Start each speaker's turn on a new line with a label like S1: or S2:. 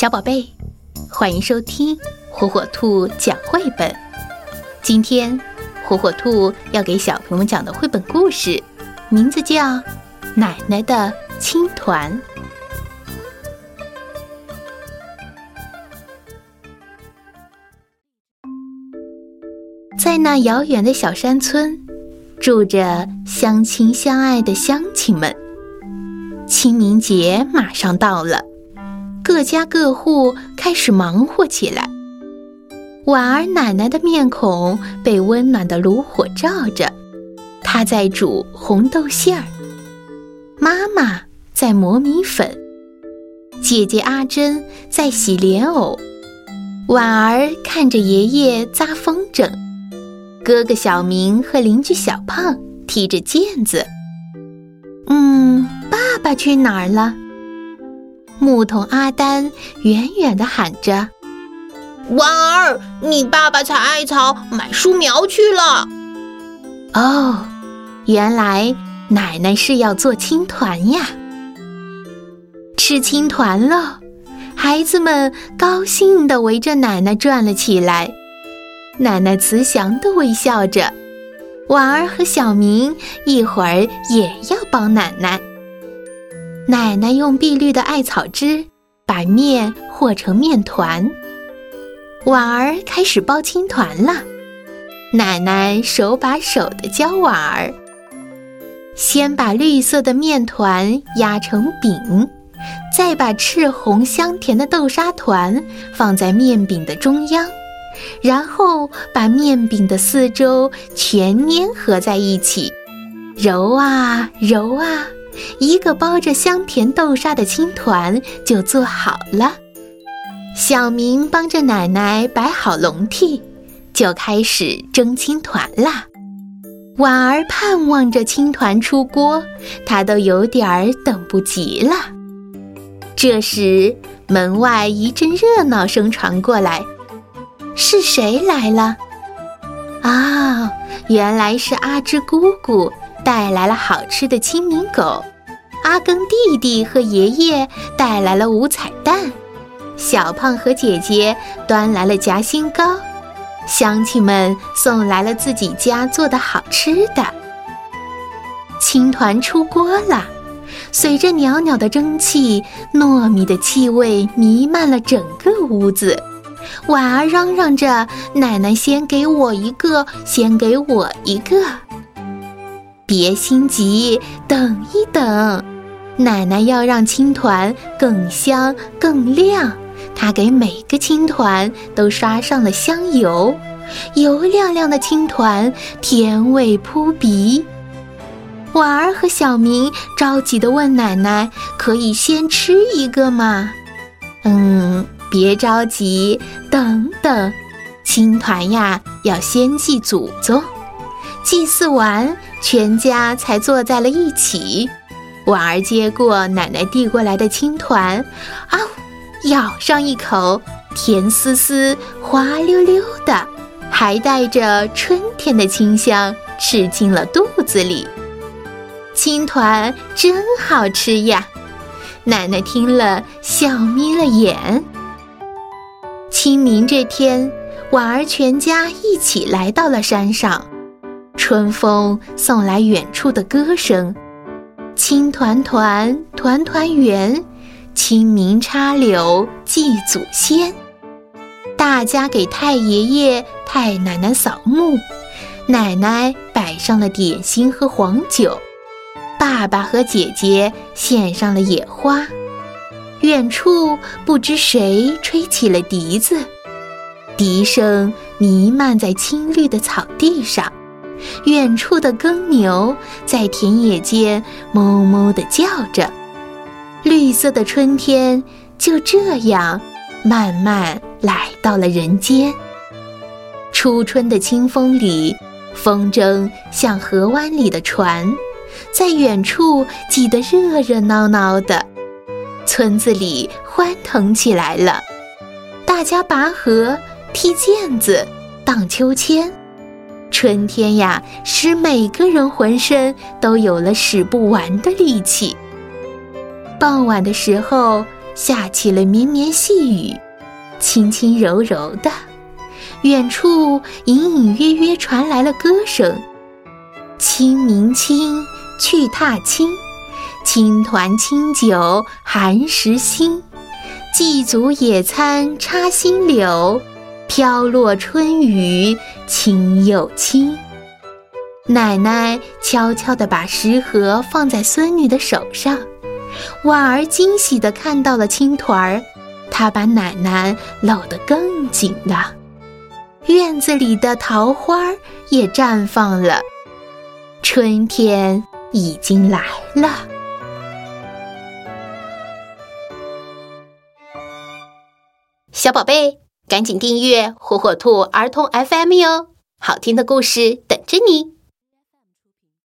S1: 小宝贝，欢迎收听火火兔讲绘本。今天，火火兔要给小朋友们讲的绘本故事，名字叫《奶奶的青团》。在那遥远的小山村，住着相亲相爱的乡亲们。清明节马上到了。各家各户开始忙活起来。婉儿奶奶的面孔被温暖的炉火照着，她在煮红豆馅儿，妈妈在磨米粉，姐姐阿珍在洗莲藕，婉儿看着爷爷扎风筝，哥哥小明和邻居小胖踢着毽子。嗯，爸爸去哪儿了？牧童阿丹远远地喊着：“
S2: 婉儿，你爸爸采艾草买树苗去了。”
S1: 哦，原来奶奶是要做青团呀！吃青团了，孩子们高兴地围着奶奶转了起来。奶奶慈祥地微笑着，婉儿和小明一会儿也要帮奶奶。奶奶用碧绿的艾草汁把面和成面团，婉儿开始包青团了。奶奶手把手地教婉儿：先把绿色的面团压成饼，再把赤红香甜的豆沙团放在面饼的中央，然后把面饼的四周全粘合在一起，揉啊揉啊。一个包着香甜豆沙的青团就做好了。小明帮着奶奶摆好笼屉，就开始蒸青团啦。婉儿盼望着青团出锅，她都有点儿等不及了。这时，门外一阵热闹声传过来：“是谁来了？”啊，原来是阿芝姑姑。带来了好吃的清明狗，阿根弟弟和爷爷带来了五彩蛋，小胖和姐姐端来了夹心糕，乡亲们送来了自己家做的好吃的。青团出锅了，随着袅袅的蒸汽，糯米的气味弥漫了整个屋子。婉儿嚷嚷着：“奶奶，先给我一个，先给我一个。”别心急，等一等，奶奶要让青团更香更亮。她给每个青团都刷上了香油，油亮亮的青团，甜味扑鼻。婉儿和小明着急地问奶奶：“可以先吃一个吗？”“嗯，别着急，等等，青团呀，要先祭祖宗。”祭祀完，全家才坐在了一起。婉儿接过奶奶递过来的青团，啊，咬上一口，甜丝丝、滑溜溜的，还带着春天的清香，吃进了肚子里。青团真好吃呀！奶奶听了，笑眯了眼。清明这天，婉儿全家一起来到了山上。春风送来远处的歌声，青团团，团团圆，清明插柳祭祖先。大家给太爷爷、太奶奶扫墓，奶奶摆上了点心和黄酒，爸爸和姐姐献上了野花。远处不知谁吹起了笛子，笛声弥漫在青绿的草地上。远处的耕牛在田野间哞哞地叫着，绿色的春天就这样慢慢来到了人间。初春的清风里，风筝像河湾里的船，在远处挤得热热闹闹的。村子里欢腾起来了，大家拔河、踢毽子、荡秋千。春天呀，使每个人浑身都有了使不完的力气。傍晚的时候，下起了绵绵细雨，轻轻柔柔的。远处隐隐约约传来了歌声：“清明清，去踏青，青团清酒寒食新。祭祖野餐插新柳，飘落春雨清又清。”奶奶悄悄地把食盒放在孙女的手上，婉儿惊喜地看到了青团儿，她把奶奶搂得更紧了。院子里的桃花也绽放了，春天已经来了。小宝贝，赶紧订阅火火兔儿童 FM 哟，好听的故事等着你。